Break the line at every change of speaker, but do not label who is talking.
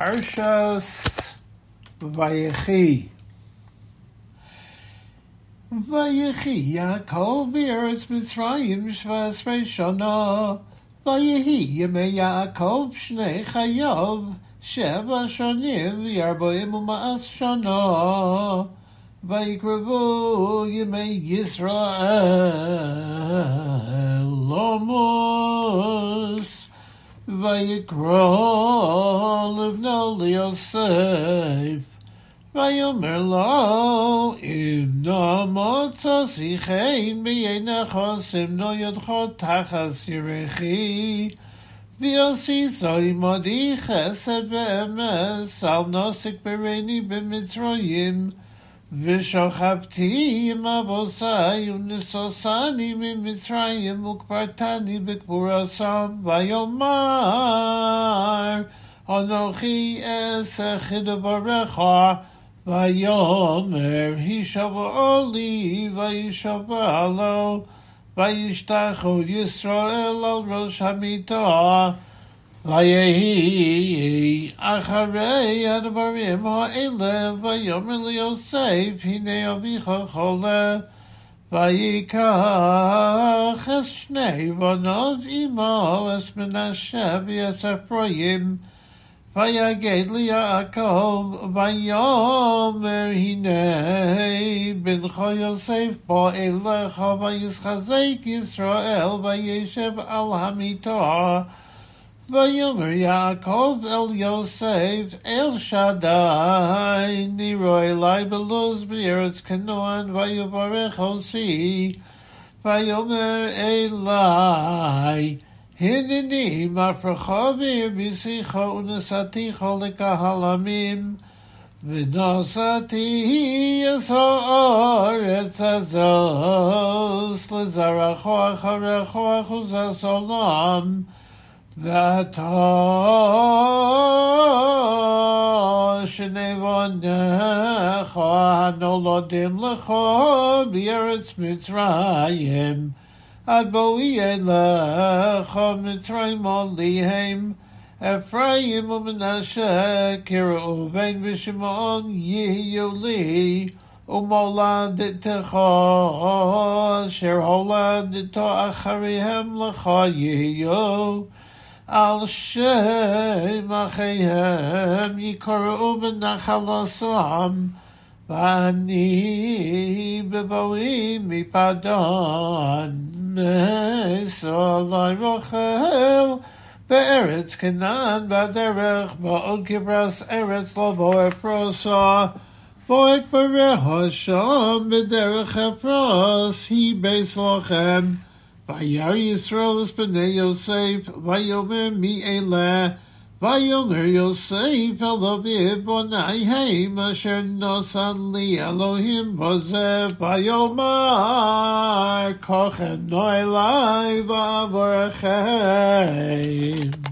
Parshas Vayechi. Vayechi Yaakov Eretz Mitzrayim Shvasrei Shana. Vayehi Yemei Yaakov Shnei Chayav Sheva Shonim Yarboim U'Ma'as Shana. Vayikrevu Yemei Yisrael Lomos. ויקרא לבנו ליוסף, ויאמר לו, אם נעמוד שיחן בעיניך, שמנו ידך תחס ירחי, ויוסיס עמדי חסד ואמס, אל נוסק ברני במצרים, ושוכבתי עם אבוסי ונסוסני ממצרים וקברתני בקבורסם ויאמר אנוכי אסך דברך ויאמר הישבע לי וישבע לו וישתחו ישראל על ראש המיטה ויהי אחרי הדברים האלה, ויאמר ליוסף, הנה אביך חולה, ויקח את שני בניו עמו, את מנשה ואת אפרים, ויגד ליעקב, ויאמר הנה בנך יוסף בא אליך, וישחזק ישראל, וישב על המיטה, ויאמר יעקב אל יוסף אל שדי נראו אלי בלוז בארץ כנוען ויברך עושי ויאמר אלי הנני מפרך וירביסיך ונשאתיך לקהל עמים ונשאתי את הארץ הזאת לזרעך אחריך אחוז העולם that shnevonecha hanodim lecha b'eretz Mitzrayim ad bo'ielecha Mitzrayim olihem Ephraim u'menashe kireuven b'shimon yihiyoli umoladetecha sher holadeto acharihem lecha yihiyoli על שם אחיהם יקראו בנחלתם, ואני בבואי מפדון מסולי רחל בארץ כנען בדרך בעוד כברס ארץ לבוא אפרוסה ואקברך שם בדרך אפרוס היא בית לכם Vayar Yisrael es b'nei Yosef, Vayomer mi elah, Vayomer Yosef el aviv bonai heim, asher nosan li Elohim bozeh, Vayomar kochen noelai v'avorachem.